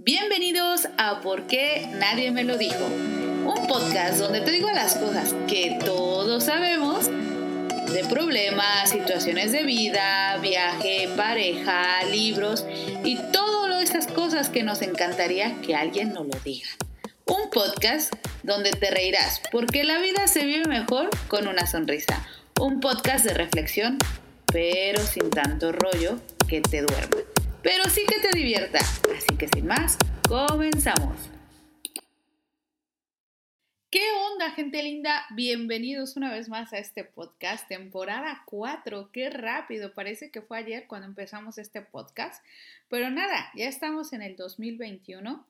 Bienvenidos a ¿Por qué nadie me lo dijo? Un podcast donde te digo las cosas que todos sabemos de problemas, situaciones de vida, viaje, pareja, libros y todas estas cosas que nos encantaría que alguien nos lo diga. Un podcast donde te reirás porque la vida se vive mejor con una sonrisa. Un podcast de reflexión, pero sin tanto rollo que te duerma. Pero sí que te divierta. Así que sin más, comenzamos. ¿Qué onda, gente linda? Bienvenidos una vez más a este podcast, temporada 4. Qué rápido, parece que fue ayer cuando empezamos este podcast. Pero nada, ya estamos en el 2021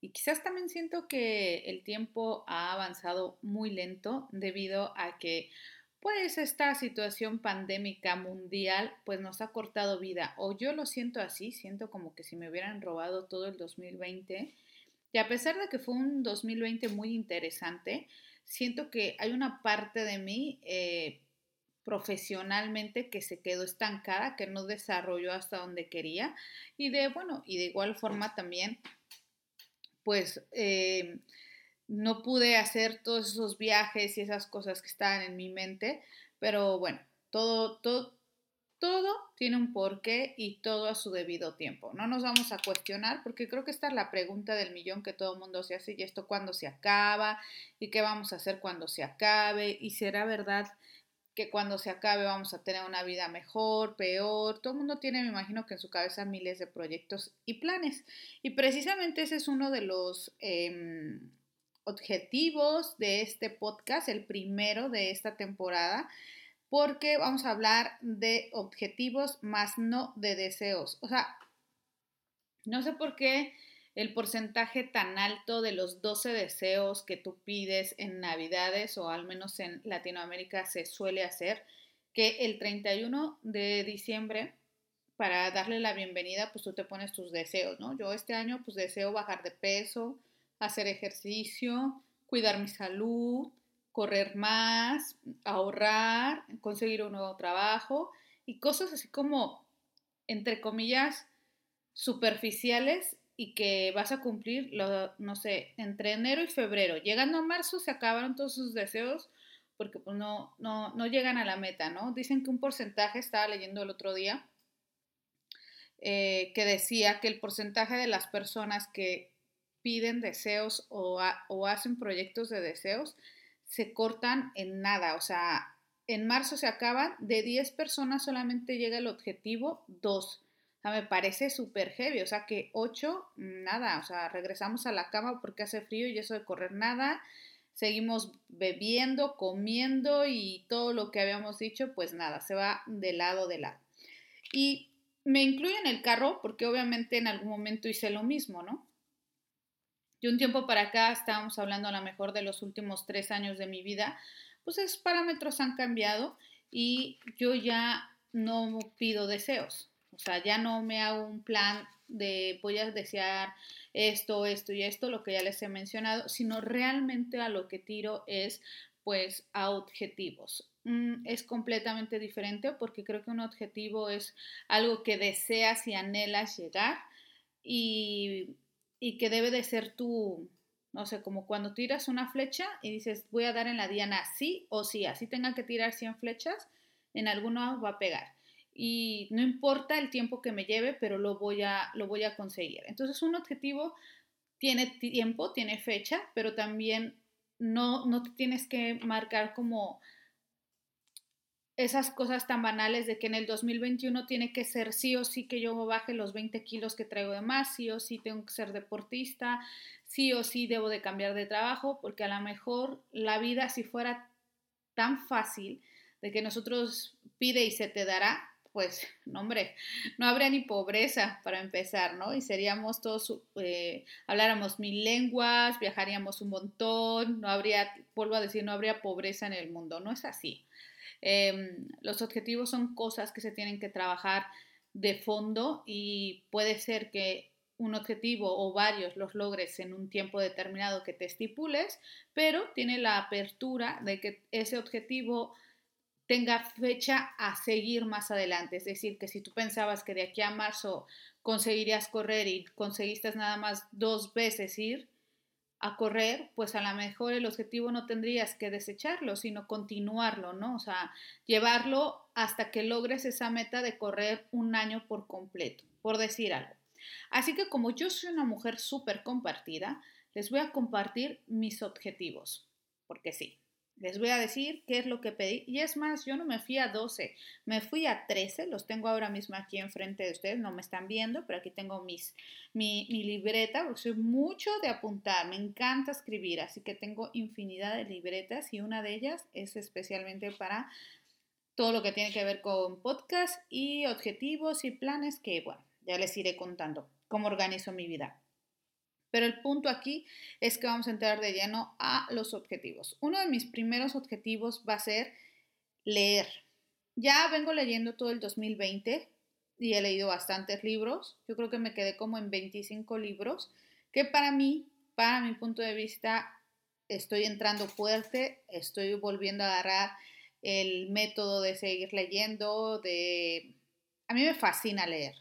y quizás también siento que el tiempo ha avanzado muy lento debido a que pues esta situación pandémica mundial pues nos ha cortado vida o yo lo siento así, siento como que si me hubieran robado todo el 2020 y a pesar de que fue un 2020 muy interesante, siento que hay una parte de mí eh, profesionalmente que se quedó estancada, que no desarrolló hasta donde quería y de bueno, y de igual forma también pues eh, no pude hacer todos esos viajes y esas cosas que estaban en mi mente, pero bueno, todo, todo, todo tiene un porqué y todo a su debido tiempo. No nos vamos a cuestionar porque creo que esta es la pregunta del millón que todo el mundo se hace y esto cuándo se acaba y qué vamos a hacer cuando se acabe y será verdad que cuando se acabe vamos a tener una vida mejor, peor. Todo el mundo tiene, me imagino que en su cabeza miles de proyectos y planes. Y precisamente ese es uno de los... Em, objetivos de este podcast, el primero de esta temporada, porque vamos a hablar de objetivos más no de deseos. O sea, no sé por qué el porcentaje tan alto de los 12 deseos que tú pides en Navidades o al menos en Latinoamérica se suele hacer, que el 31 de diciembre para darle la bienvenida, pues tú te pones tus deseos, ¿no? Yo este año pues deseo bajar de peso, hacer ejercicio, cuidar mi salud, correr más, ahorrar, conseguir un nuevo trabajo y cosas así como, entre comillas, superficiales y que vas a cumplir, no sé, entre enero y febrero. Llegando a marzo se acabaron todos sus deseos porque pues, no, no, no llegan a la meta, ¿no? Dicen que un porcentaje, estaba leyendo el otro día, eh, que decía que el porcentaje de las personas que piden deseos o, hacen proyectos de deseos, se cortan en nada. O sea, en marzo se acaban, de 10 personas solamente llega el objetivo 2. O sea, me parece súper heavy. O sea, que 8, nada. O sea, regresamos a la cama porque hace frío y eso de correr nada. Seguimos bebiendo, comiendo y todo lo que habíamos dicho, pues nada, se va de lado de lado. Y me incluyo en el carro porque obviamente en algún momento hice lo mismo, ¿no? De un tiempo para acá estábamos hablando a lo mejor de los últimos tres años de mi vida, pues esos parámetros han cambiado y yo ya no pido deseos. O sea, ya no me hago un plan de voy a desear esto, esto y esto, lo que ya les he mencionado, sino realmente a lo que tiro es pues a objetivos. Mm, es completamente diferente porque creo que un objetivo es algo que deseas y anhelas llegar y y que debe de ser tu, no sé, como cuando tiras una flecha y dices, voy a dar en la diana sí o sí, así tenga que tirar 100 flechas, en alguna va a pegar. Y no importa el tiempo que me lleve, pero lo voy a, lo voy a conseguir. Entonces un objetivo tiene tiempo, tiene fecha, pero también no, no te tienes que marcar como esas cosas tan banales de que en el 2021 tiene que ser sí o sí que yo baje los 20 kilos que traigo de más, sí o sí tengo que ser deportista, sí o sí debo de cambiar de trabajo, porque a lo mejor la vida si fuera tan fácil de que nosotros pide y se te dará, pues, no hombre, no habría ni pobreza para empezar, ¿no? Y seríamos todos, eh, habláramos mil lenguas, viajaríamos un montón, no habría, vuelvo a decir, no habría pobreza en el mundo, no es así. Em, los objetivos son cosas que se tienen que trabajar de fondo y puede ser que un objetivo o varios los logres en un tiempo determinado que te estipules, pero tiene la apertura de que ese objetivo tenga fecha a seguir más adelante. Es decir, que si tú pensabas que de aquí a marzo conseguirías correr y conseguiste nada más dos veces ir a correr, pues a lo mejor el objetivo no tendrías que desecharlo, sino continuarlo, ¿no? O sea, llevarlo hasta que logres esa meta de correr un año por completo, por decir algo. Así que como yo soy una mujer súper compartida, les voy a compartir mis objetivos, porque sí, les voy a decir qué es lo que pedí. Y es más, yo no me fui a 12, me fui a 13. Los tengo ahora mismo aquí enfrente de ustedes. No me están viendo, pero aquí tengo mis, mi, mi libreta, porque soy mucho de apuntar. Me encanta escribir, así que tengo infinidad de libretas y una de ellas es especialmente para todo lo que tiene que ver con podcast y objetivos y planes que, bueno, ya les iré contando cómo organizo mi vida. Pero el punto aquí es que vamos a entrar de lleno a los objetivos. Uno de mis primeros objetivos va a ser leer. Ya vengo leyendo todo el 2020 y he leído bastantes libros. Yo creo que me quedé como en 25 libros, que para mí, para mi punto de vista, estoy entrando fuerte, estoy volviendo a agarrar el método de seguir leyendo, de... A mí me fascina leer.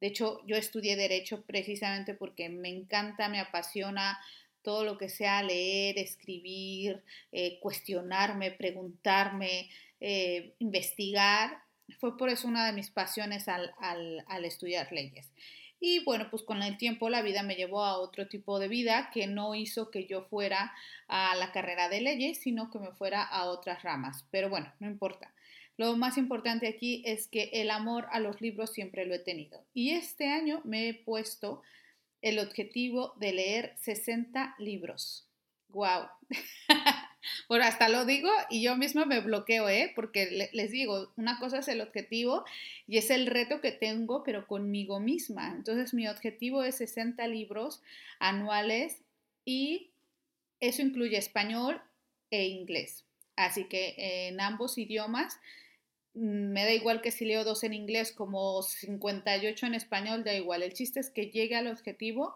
De hecho, yo estudié derecho precisamente porque me encanta, me apasiona todo lo que sea leer, escribir, eh, cuestionarme, preguntarme, eh, investigar. Fue por eso una de mis pasiones al, al estudiar leyes. Y bueno, pues con el tiempo la vida me llevó a otro tipo de vida que no hizo que yo fuera a la carrera de leyes, sino que me fuera a otras ramas. Pero bueno, no importa. Lo más importante aquí es que el amor a los libros siempre lo he tenido. Y este año me he puesto el objetivo de leer 60 libros. ¡Wow! bueno, hasta lo digo y yo misma me bloqueo, ¿eh? Porque les digo, una cosa es el objetivo y es el reto que tengo, pero conmigo misma. Entonces mi objetivo es 60 libros anuales y eso incluye español e inglés. Así que en ambos idiomas me da igual que si leo dos en inglés como 58 en español, da igual. El chiste es que llegue al objetivo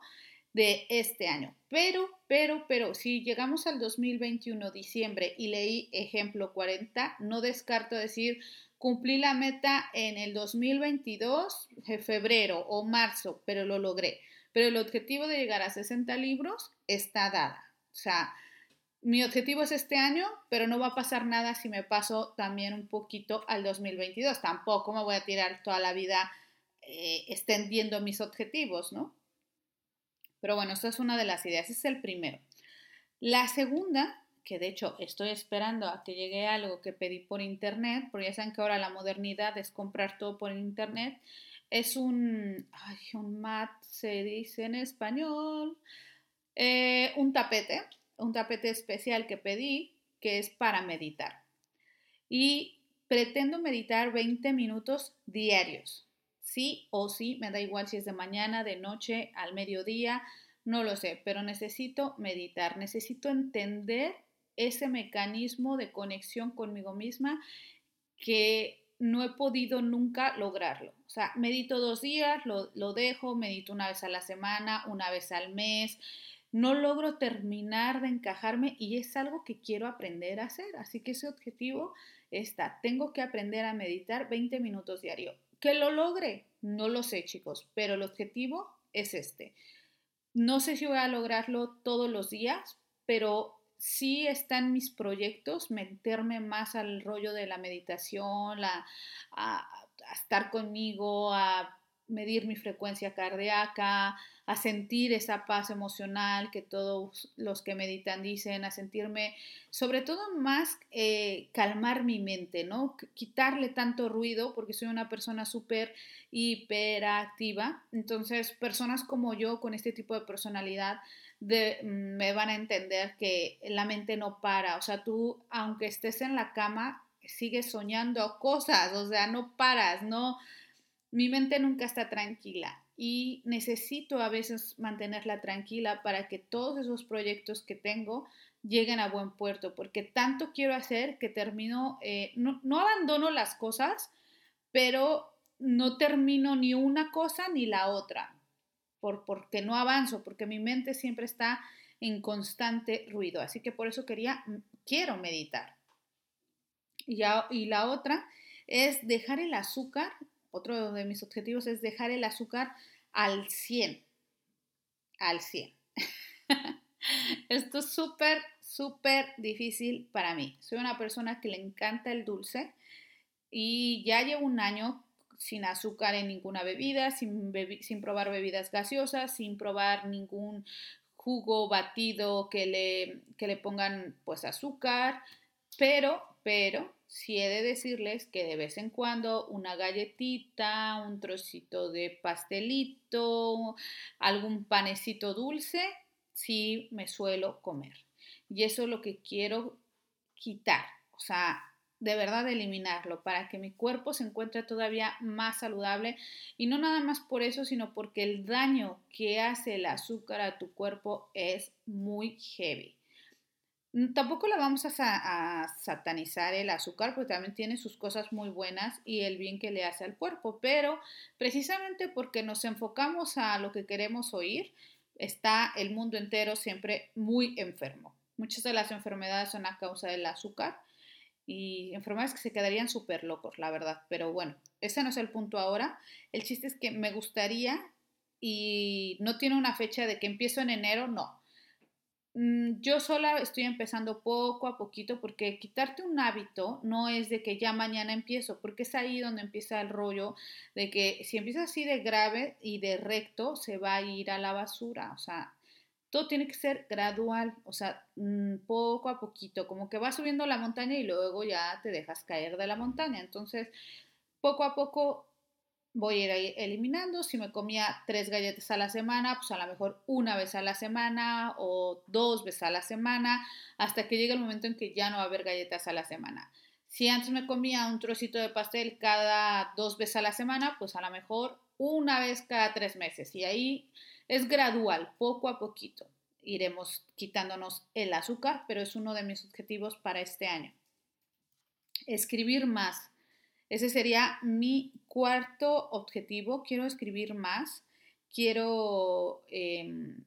de este año. Pero, pero, pero, si llegamos al 2021, diciembre, y leí ejemplo 40, no descarto decir, cumplí la meta en el 2022, febrero o marzo, pero lo logré. Pero el objetivo de llegar a 60 libros está dada. O sea, mi objetivo es este año, pero no va a pasar nada si me paso también un poquito al 2022. Tampoco me voy a tirar toda la vida eh, extendiendo mis objetivos, ¿no? Pero bueno, esta es una de las ideas, es el primero. La segunda, que de hecho estoy esperando a que llegue algo que pedí por internet, porque ya saben que ahora la modernidad es comprar todo por internet, es un, ay, un mat, se dice en español, eh, un tapete un tapete especial que pedí que es para meditar. Y pretendo meditar 20 minutos diarios. Sí o sí, me da igual si es de mañana, de noche, al mediodía, no lo sé, pero necesito meditar, necesito entender ese mecanismo de conexión conmigo misma que no he podido nunca lograrlo. O sea, medito dos días, lo, lo dejo, medito una vez a la semana, una vez al mes, no logro terminar de encajarme y es algo que quiero aprender a hacer. Así que ese objetivo está, tengo que aprender a meditar 20 minutos diario. Que lo logre, no lo sé chicos, pero el objetivo es este. No sé si voy a lograrlo todos los días, pero sí están mis proyectos meterme más al rollo de la meditación, a, a estar conmigo, a medir mi frecuencia cardíaca, a sentir esa paz emocional que todos los que meditan dicen, a sentirme, sobre todo más eh, calmar mi mente, ¿no? Quitarle tanto ruido porque soy una persona súper hiperactiva. Entonces, personas como yo con este tipo de personalidad de, mm, me van a entender que la mente no para. O sea, tú, aunque estés en la cama, sigues soñando cosas, o sea, no paras, no mi mente nunca está tranquila y necesito a veces mantenerla tranquila para que todos esos proyectos que tengo lleguen a buen puerto, porque tanto quiero hacer que termino, eh, no, abandono las cosas, pero no termino ni una cosa ni la otra, por, porque no avanzo, porque mi mente siempre está en constante ruido. Así que por eso quería, quiero meditar. Y, y la otra es dejar el azúcar, otro de mis objetivos es dejar el azúcar al 100, al 100. Esto es súper, súper difícil para mí. Soy una persona que le encanta el dulce y ya llevo un año sin azúcar en ninguna bebida, sin, sin probar bebidas gaseosas, sin probar ningún jugo batido que le, que le pongan pues azúcar, pero, pero, sí he de decirles que de vez en cuando una galletita, un trocito de pastelito, algún panecito dulce, sí me suelo comer. Y eso es lo que quiero quitar, o sea, de verdad eliminarlo para que mi cuerpo se encuentre todavía más saludable y no nada más por eso, sino porque el daño que hace el azúcar a tu cuerpo es muy heavy. Mm, tampoco le vamos a, a, satanizar el azúcar porque también tiene sus cosas muy buenas y el bien que le hace al cuerpo, pero precisamente porque nos enfocamos a lo que queremos oír, está el mundo entero siempre muy enfermo. Muchas de las enfermedades son a causa del azúcar y enfermedades que se quedarían súper locos, la verdad. Pero bueno, ese no es el punto ahora. El chiste es que me gustaría y no tiene una fecha de que empiezo en enero, no. Mm, yo sola estoy empezando poco a poquito porque quitarte un hábito no es de que ya mañana empiezo, porque es ahí donde empieza el rollo de que si empieza así de grave y de recto, se va a ir a la basura. O sea, todo tiene que ser gradual, o sea, mm, poco a poquito, como que vas subiendo la montaña y luego ya te dejas caer de la montaña. Entonces, poco a poco voy a ir eliminando. Si me comía tres galletas a la semana, pues a lo mejor una vez a la semana o dos veces a la semana, hasta que llegue el momento en que ya no va a haber galletas a la semana. Si antes me comía un trocito de pastel cada dos veces a la semana, pues a lo mejor una vez cada tres meses. Y ahí es gradual, poco a poquito. Iremos quitándonos el azúcar, pero es uno de mis objetivos para este año. Escribir más. Ese sería mi cuarto objetivo. Quiero escribir más. Quiero em,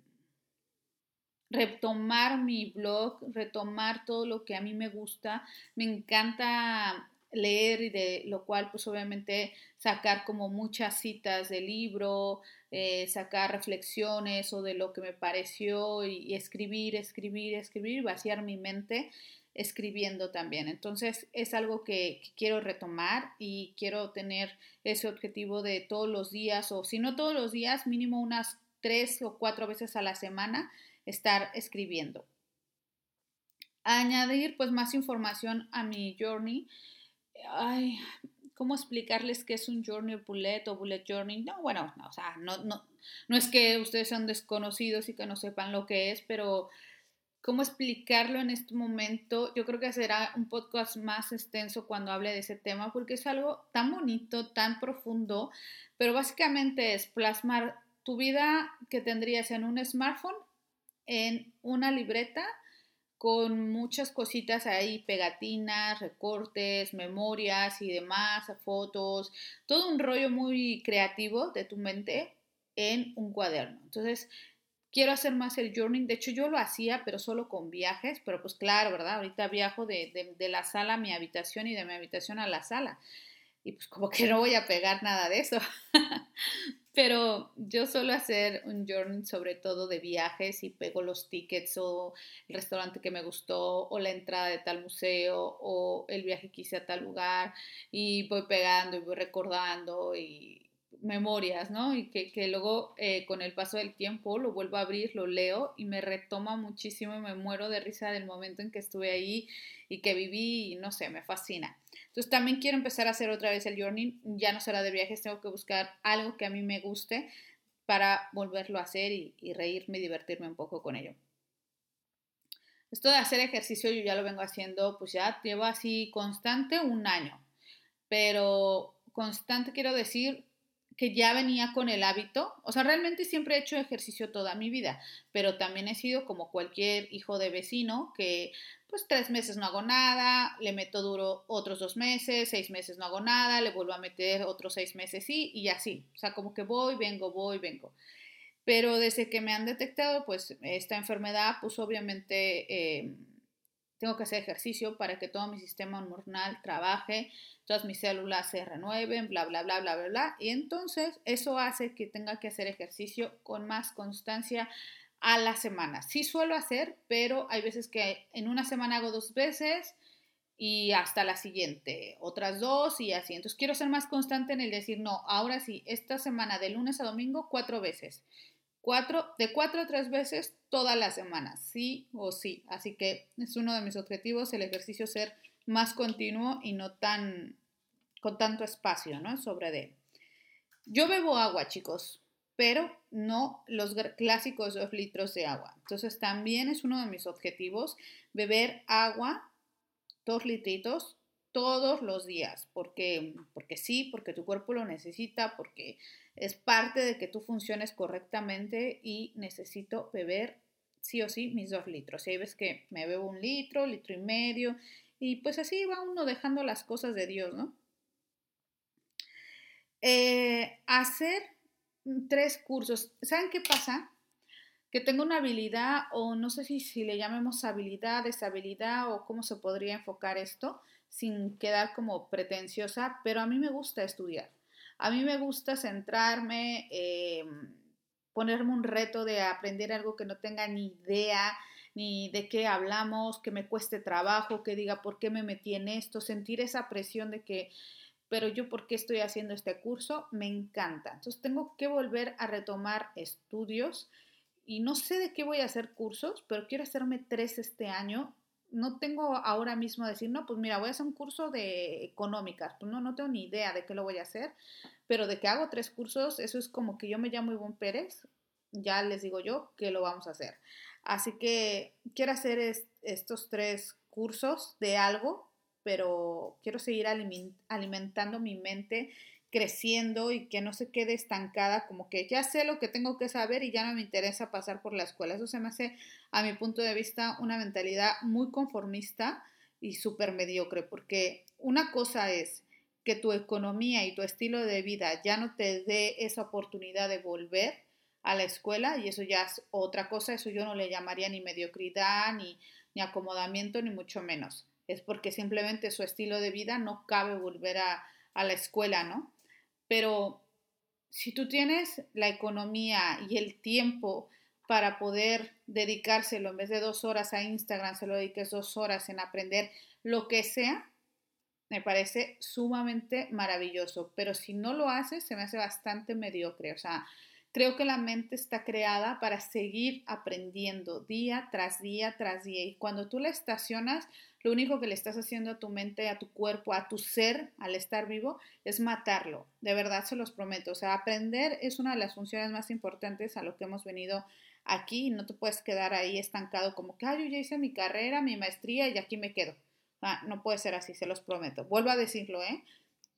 retomar mi blog, retomar todo lo que a mí me gusta. Me encanta leer y de lo cual pues obviamente sacar como muchas citas del libro, eh, sacar reflexiones o de lo que me pareció y, escribir, escribir, escribir, vaciar mi mente escribiendo también. Entonces es algo que, quiero retomar y quiero tener ese objetivo de todos los días o si no todos los días, mínimo unas tres o cuatro veces a la semana estar escribiendo. Añadir pues más información a mi journey. Ay, cómo explicarles qué es un journey bullet o bullet journey. No, bueno, no, o sea, no, no, no es que ustedes sean desconocidos y que no sepan lo que es, pero cómo explicarlo en este momento, yo creo que será un podcast más extenso cuando hable de ese tema, porque es algo tan bonito, tan profundo, pero básicamente es plasmar tu vida que tendrías en un smartphone, en una libreta con muchas cositas ahí, pegatinas, recortes, memorias y demás, fotos, todo un rollo muy creativo de tu mente en un cuaderno. Entonces, quiero hacer más el journaling. De hecho, yo lo hacía, pero solo con viajes, pero pues claro, ¿verdad? Ahorita viajo de, de la sala a mi habitación y de mi habitación a la sala. Y pues como que no voy a pegar nada de eso. Pero yo suelo hacer un journey sobre todo de viajes y pego los tickets o el restaurante que me gustó o la entrada de tal museo o el viaje que hice a tal lugar y voy pegando y voy recordando y memorias, ¿no? Y que, que luego eh, con el paso del tiempo lo vuelvo a abrir, lo leo y me retoma muchísimo y me muero de risa del momento en que estuve ahí y que viví y no sé, me fascina. Entonces también quiero empezar a hacer otra vez el journey, ya no será de viajes, tengo que buscar algo que a mí me guste para volverlo a hacer y, reírme y divertirme un poco con ello. Esto de hacer ejercicio yo ya lo vengo haciendo, pues ya llevo así constante un año, pero constante quiero decir que ya venía con el hábito, o sea, realmente siempre he hecho ejercicio toda mi vida, pero también he sido como cualquier hijo de vecino que pues tres meses no hago nada, le meto duro otros dos meses, seis meses no hago nada, le vuelvo a meter otros seis meses sí y así. O sea, como que voy, vengo, voy, vengo. Pero desde que me han detectado, pues esta enfermedad, pues obviamente eh, tengo que hacer ejercicio para que todo mi sistema hormonal trabaje, todas mis células se renueven, bla, bla, bla, bla, bla, bla. Y entonces eso hace que tenga que hacer ejercicio con más constancia a la semana. Sí suelo hacer, pero hay veces que en una semana hago dos veces y hasta la siguiente, otras dos y así. Entonces quiero ser más constante en el decir, no, ahora sí, esta semana de lunes a domingo, cuatro veces. Cuatro, de cuatro a tres veces toda la semana, sí o sí. Así que es uno de mis objetivos, el ejercicio ser más continuo y no tan con tanto espacio, ¿no? Sobre de Yo bebo agua, chicos, pero no los clásicos dos litros de agua. Entonces también es uno de mis objetivos beber agua, dos litritos todos los días, porque, porque sí, porque tu cuerpo lo necesita, porque es parte de que tú funciones correctamente y necesito beber sí o sí mis dos litros. Y hay veces que me bebo un litro, litro y medio, y pues así va uno dejando las cosas de Dios, ¿no? Eh, hacer tres cursos. ¿Saben qué pasa? Que tengo una habilidad, o no sé si, si le llamemos habilidad, deshabilidad, o cómo se podría enfocar esto, sin quedar como pretenciosa, pero a mí me gusta estudiar. A mí me gusta centrarme, eh, ponerme un reto de aprender algo que no tenga ni idea, ni de qué hablamos, que me cueste trabajo, que diga por qué me metí en esto, sentir esa presión de que, pero yo por qué estoy haciendo este curso, me encanta. Entonces tengo que volver a retomar estudios y no sé de qué voy a hacer cursos, pero quiero hacerme tres este año no tengo ahora mismo decir, no, pues mira, voy a hacer un curso de económicas. Pues no, no tengo ni idea de qué lo voy a hacer, pero de que hago tres cursos, eso es como que yo me llamo Ivonne Pérez, ya les digo yo que lo vamos a hacer. Así que quiero hacer estos tres cursos de algo, pero quiero seguir alimentando mi mente creciendo y que no se quede estancada, como que ya sé lo que tengo que saber y ya no me interesa pasar por la escuela. Eso se me hace, a mi punto de vista, una mentalidad muy conformista y súper mediocre, porque una cosa es que tu economía y tu estilo de vida ya no te dé esa oportunidad de volver a la escuela y eso ya es otra cosa, eso yo no le llamaría ni mediocridad, ni, ni acomodamiento, ni mucho menos. Es porque simplemente su estilo de vida no cabe volver a, a la escuela, ¿no? Pero si tú tienes la economía y el tiempo para poder dedicárselo en vez de dos horas a Instagram, se lo dediques dos horas en aprender lo que sea, me parece sumamente maravilloso. Pero si no lo haces, se me hace bastante mediocre. O sea, creo que la mente está creada para seguir aprendiendo día tras día tras día. Y cuando tú la estacionas, lo único que le estás haciendo a tu mente, a tu cuerpo, a tu ser al estar vivo es matarlo. De verdad se los prometo. O sea, aprender es una de las funciones más importantes a lo que hemos venido aquí. No te puedes quedar ahí estancado como que, ay, yo ya hice mi carrera, mi maestría y aquí me quedo. Ah, no puede ser así, se los prometo. Vuelvo a decirlo, ¿eh?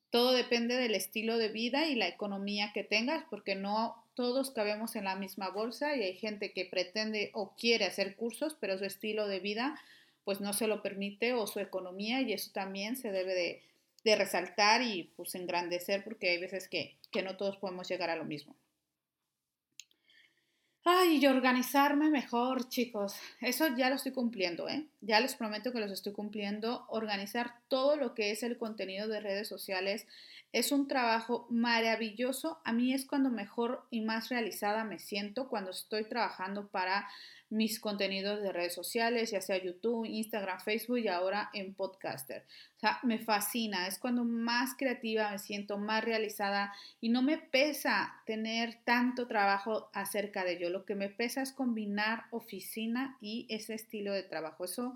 Todo depende del estilo de vida y la economía que tengas, porque no todos cabemos en la misma bolsa y hay gente que pretende o quiere hacer cursos, pero su estilo de vida pues no se lo permite o su economía y eso también se debe de, resaltar y pues engrandecer porque hay veces que, que no todos podemos llegar a lo mismo. Ay, y organizarme mejor, chicos. Eso ya lo estoy cumpliendo, ¿eh? Ya les prometo que los estoy cumpliendo. Organizar todo lo que es el contenido de redes sociales es un trabajo maravilloso. A mí es cuando mejor y más realizada me siento cuando estoy trabajando para mis contenidos de redes sociales, ya sea YouTube, Instagram, Facebook y ahora en Podcaster. O sea, me fascina, es cuando más creativa me siento, más realizada y no me pesa tener tanto trabajo acerca de ello. Lo que me pesa es combinar oficina y ese estilo de trabajo. Eso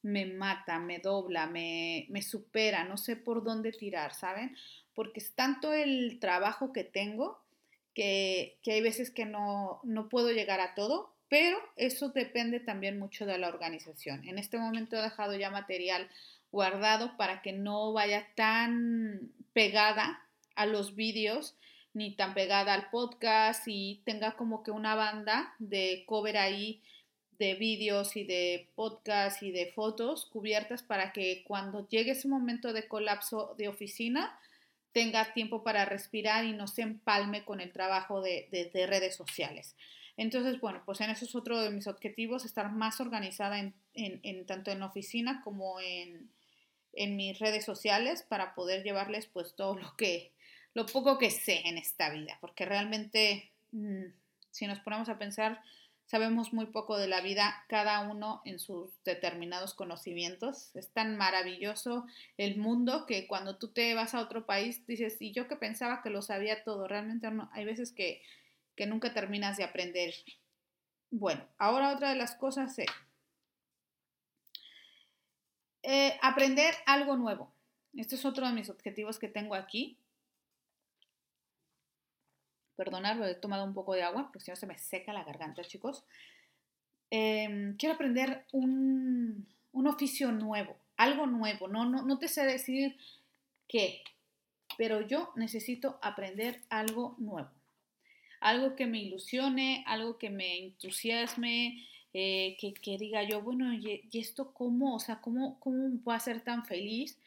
me mata, me dobla, me, me supera, no sé por dónde tirar, ¿saben? Porque es tanto el trabajo que tengo que, que hay veces que no, no puedo llegar a todo, pero eso depende también mucho de la organización. En este momento he dejado ya material guardado para que no vaya tan pegada a los vídeos ni tan pegada al podcast y tenga como que una banda de cover ahí de vídeos y de podcast y de fotos cubiertas para que cuando llegue ese momento de colapso de oficina tenga tiempo para respirar y no se empalme con el trabajo de redes sociales. Entonces, bueno, pues en eso es otro de mis objetivos, estar más organizada en, en, tanto en la oficina como en, en mis redes sociales para poder llevarles pues todo lo que, lo poco que sé en esta vida, porque realmente mm, si nos ponemos a pensar, sabemos muy poco de la vida, cada uno en sus determinados conocimientos. Es tan maravilloso el mundo que cuando tú te vas a otro país dices, y yo que pensaba que lo sabía todo, realmente no, hay veces que que nunca terminas de aprender. Bueno, ahora otra de las cosas es eh, aprender algo nuevo. Este es otro de mis objetivos que tengo aquí. Perdonad, he tomado un poco de agua, porque si no se me seca la garganta, chicos. Em, quiero aprender un, oficio nuevo, algo nuevo. No, no, no te sé decir qué, pero yo necesito aprender algo nuevo algo que me ilusione, algo que me entusiasme, eh, que, diga yo, bueno, ¿y, esto cómo? O sea, ¿cómo, ¿cómo puedo ser tan feliz?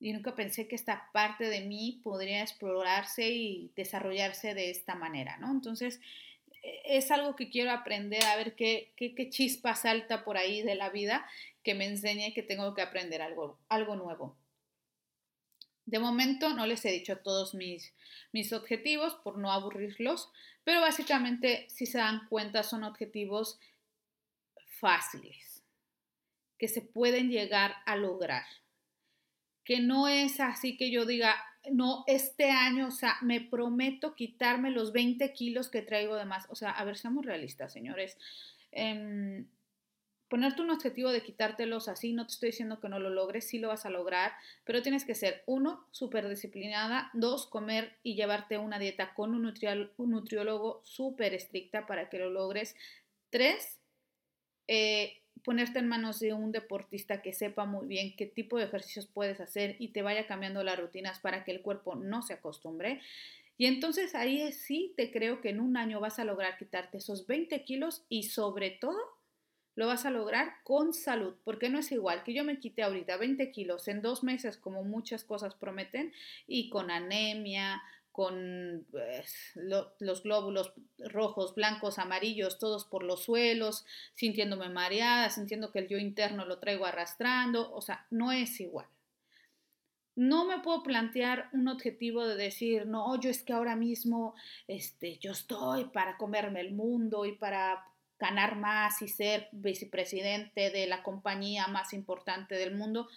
Y nunca pensé que esta parte de mí podría explorarse y desarrollarse de esta manera, ¿no? Entonces, e, es algo que quiero aprender a ver qué, qué, qué chispa salta por ahí de la vida que me enseñe que tengo que aprender algo, algo nuevo. De momento no les he dicho todos mis, mis objetivos por no aburrirlos, pero básicamente si se dan cuenta son objetivos fáciles, que se pueden llegar a lograr, que no es así que yo diga, no, este año, o sea, me prometo quitarme los 20 kilos que traigo de más. O sea, a ver, seamos realistas, señores. Em, ponerte un objetivo de quitártelos así, no te estoy diciendo que no lo logres, sí lo vas a lograr, pero tienes que ser, uno, súper disciplinada, dos, comer y llevarte una dieta con un, nutriólogo súper estricta para que lo logres, tres, eh, ponerte en manos de un deportista que sepa muy bien qué tipo de ejercicios puedes hacer y te vaya cambiando las rutinas para que el cuerpo no se acostumbre. Y entonces ahí sí te creo que en un año vas a lograr quitarte esos 20 kilos y sobre todo lo vas a lograr con salud, porque no es igual que yo me quite ahorita 20 kilos en dos meses, como muchas cosas prometen, y con anemia, con pues, los glóbulos rojos, blancos, amarillos, todos por los suelos, sintiéndome mareada, sintiendo que el yo interno lo traigo arrastrando, o sea, no es igual. No me puedo plantear un objetivo de decir, no, yo es que ahora mismo este, yo estoy para comerme el mundo y para ganar más y ser vicepresidente de la compañía más importante del mundo,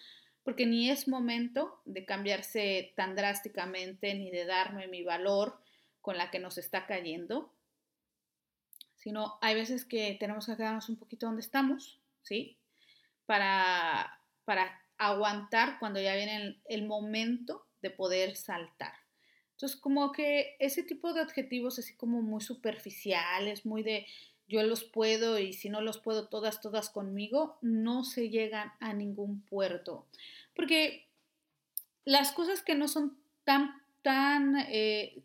porque ni es momento de cambiarse tan drásticamente ni de darme mi valor con la que nos está cayendo, sino hay veces que tenemos que quedarnos un poquito donde estamos, ¿sí? Para, para aguantar cuando ya viene el, el momento de poder saltar. Entonces, como que ese tipo de objetivos así como muy superficiales, muy de yo los puedo y si no los puedo todas, todas conmigo, no se llegan a ningún puerto. Porque las cosas que no son tan, tan, eh,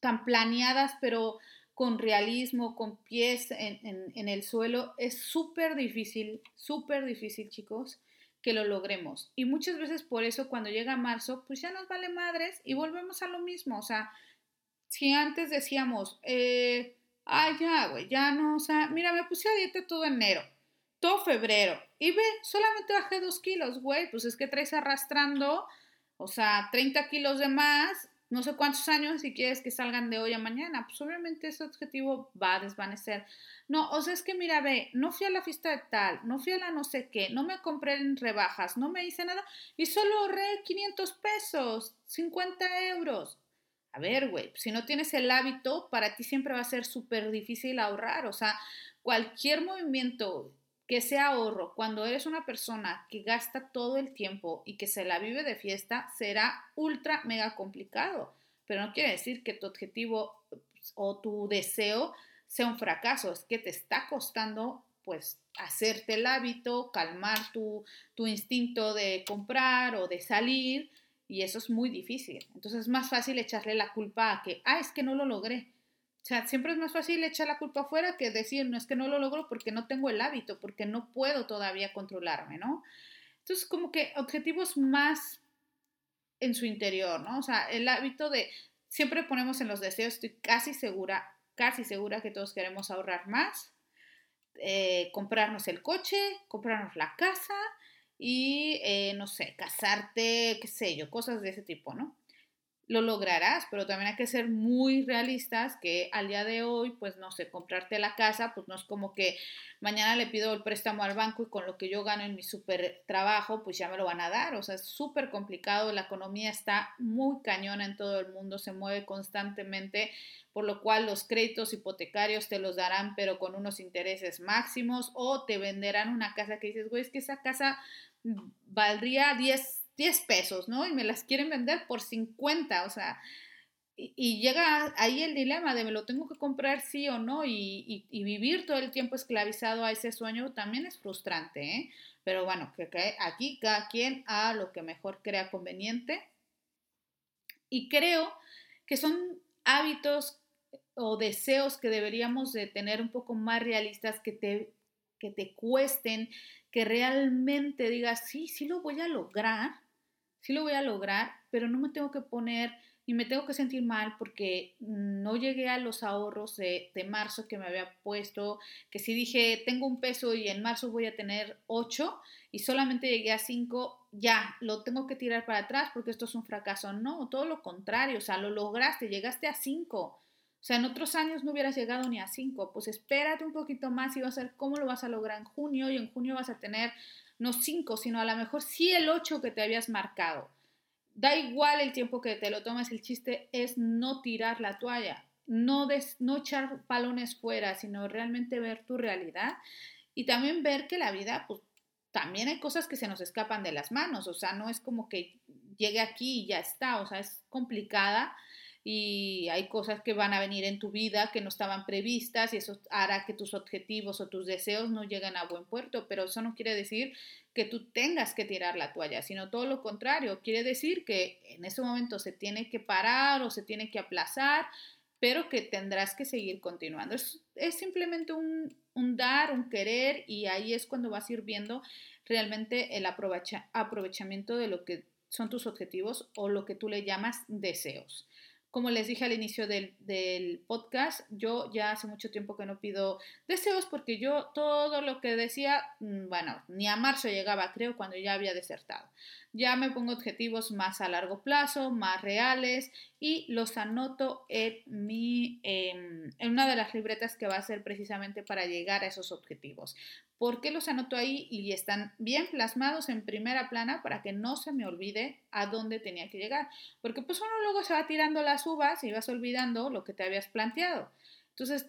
tan planeadas, pero con realismo, con pies en, en el suelo, es súper difícil, súper difícil, chicos, que lo logremos. Y muchas veces por eso cuando llega marzo, pues ya nos vale madres y volvemos a lo mismo. O sea, si antes decíamos, eh, Ay, ya, güey, ya no, o sea, mira, me puse a dieta todo enero, todo febrero, y ve, solamente bajé dos kilos, güey, pues es que traes arrastrando, o sea, 30 kilos de más, no sé cuántos años si quieres que salgan de hoy a mañana, pues obviamente ese objetivo va a desvanecer. No, o sea, es que mira, ve, no fui a la fiesta de tal, no fui a la no sé qué, no me compré en rebajas, no me hice nada y solo ahorré 500 pesos, 50 euros. A ver, güey, si no tienes el hábito, para ti siempre va a ser súper difícil ahorrar. O sea, cualquier movimiento que sea ahorro, cuando eres una persona que gasta todo el tiempo y que se la vive de fiesta, será ultra mega complicado. Pero no quiere decir que tu objetivo pues, o tu deseo sea un fracaso, es que te está costando pues hacerte el hábito, calmar tu, tu instinto de comprar o de salir y eso es muy difícil. Entonces es más fácil echarle la culpa a que, ah, es que no lo logré. O sea, siempre es más fácil echar la culpa afuera que decir, no es que no lo logro porque no tengo el hábito, porque no puedo todavía controlarme, ¿no? Entonces, como que objetivos más en su interior, ¿no? O sea, el hábito de, siempre ponemos en los deseos, estoy casi segura, casi segura que todos queremos ahorrar más, eh, comprarnos el coche, comprarnos la casa y, eh, no sé, casarte, qué sé yo, cosas de ese tipo, ¿no? lo lograrás, pero también hay que ser muy realistas que al día de hoy, pues no sé, comprarte la casa, pues no es como que mañana le pido el préstamo al banco y con lo que yo gano en mi super trabajo, pues ya me lo van a dar. O sea, es súper complicado, la economía está muy cañona en todo el mundo, se mueve constantemente, por lo cual los créditos hipotecarios te los darán, pero con unos intereses máximos, o te venderán una casa que dices, güey, es que esa casa valdría 10 10 pesos, ¿no? Y me las quieren vender por 50, o sea, y, llega ahí el dilema de me lo tengo que comprar sí o no y, vivir todo el tiempo esclavizado a ese sueño también es frustrante, ¿eh? Pero bueno, que, aquí cada quien a lo que mejor crea conveniente. Y creo que son hábitos o deseos que deberíamos de tener un poco más realistas que te, que te cuesten, que realmente digas, sí, sí lo voy a lograr, sí lo voy a lograr, pero no me tengo que poner y me tengo que sentir mal porque no llegué a los ahorros de, marzo que me había puesto, que si dije tengo un peso y en marzo voy a tener 8 y solamente llegué a 5, ya, lo tengo que tirar para atrás porque esto es un fracaso. No, todo lo contrario, o sea, lo lograste, llegaste a 5. O sea, en otros años no hubieras llegado ni a 5. Pues espérate un poquito más y vas a ver cómo lo vas a lograr en junio y en junio vas a tener no cinco, sino a lo mejor sí el ocho que te habías marcado. Da igual el tiempo que te lo tomas, el chiste es no tirar la toalla, no, no echar palones fuera, sino realmente ver tu realidad y también ver que la vida, pues también hay cosas que se nos escapan de las manos, o sea, no es como que llegue aquí y ya está, o sea, es complicada y hay cosas que van a venir en tu vida que no estaban previstas y eso hará que tus objetivos o tus deseos no lleguen a buen puerto, pero eso no quiere decir que tú tengas que tirar la toalla, sino todo lo contrario, quiere decir que en ese momento se tiene que parar o se tiene que aplazar, pero que tendrás que seguir continuando. Es, simplemente un, un, dar, un querer y ahí es cuando vas a ir viendo realmente el aprovechamiento de lo que son tus objetivos o lo que tú le llamas deseos. Como les dije al inicio del, podcast, yo ya hace mucho tiempo que no pido deseos porque yo todo lo que decía, mm, bueno, ni a marzo llegaba, creo, cuando ya había desertado. Ya me pongo objetivos más a largo plazo, más reales y los anoto mi, em, en una de las libretas que va a ser precisamente para llegar a esos objetivos. ¿Por qué los anoto ahí y están bien plasmados en primera plana para que no se me olvide a dónde tenía que llegar? Porque pues uno luego se va tirando las uvas y vas olvidando lo que te habías planteado. Entonces,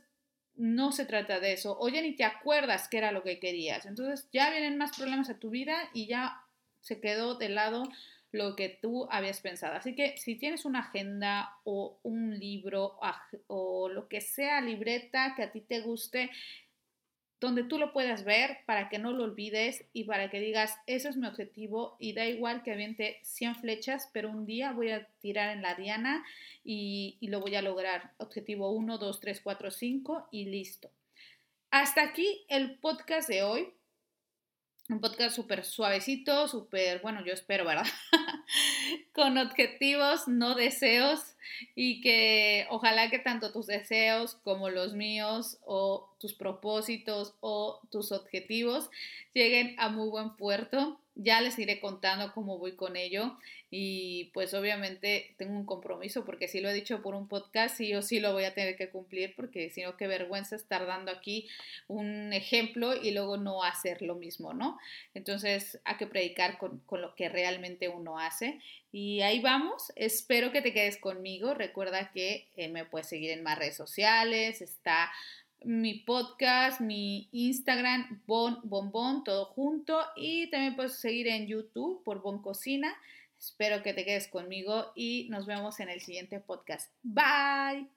no se trata de eso. Oye, ni te acuerdas qué era lo que querías. Entonces, ya vienen más problemas a tu vida y ya se quedó de lado lo que tú habías pensado. Así que si tienes una agenda o un libro o lo que sea, libreta que a ti te guste, donde tú lo puedas ver para que no lo olvides y para que digas, ese es mi objetivo y da igual que aviente 100 flechas, pero un día voy a tirar en la diana y, y lo voy a lograr. Objetivo 1, 2, 3, 4, 5 y listo. Hasta aquí el podcast de hoy un podcast súper suavecito, súper, bueno, yo espero, ¿verdad? Con objetivos, no deseos, y que ojalá que tanto tus deseos como los míos o tus propósitos o tus objetivos lleguen a muy buen puerto. Ya les iré contando cómo voy con ello y pues obviamente tengo un compromiso porque si lo he dicho por un podcast, sí o sí lo voy a tener que cumplir porque si no, qué vergüenza estar dando aquí un ejemplo y luego no hacer lo mismo, ¿no? Entonces hay que predicar con, lo que realmente uno hace y ahí vamos. Espero que te quedes conmigo. Recuerda que eh, me puedes seguir en más redes sociales, está mi podcast, mi Instagram, Bon Bon, todo junto. Y también puedes seguir en YouTube por Bon Cocina. Espero que te quedes conmigo y nos vemos en el siguiente podcast. Bye.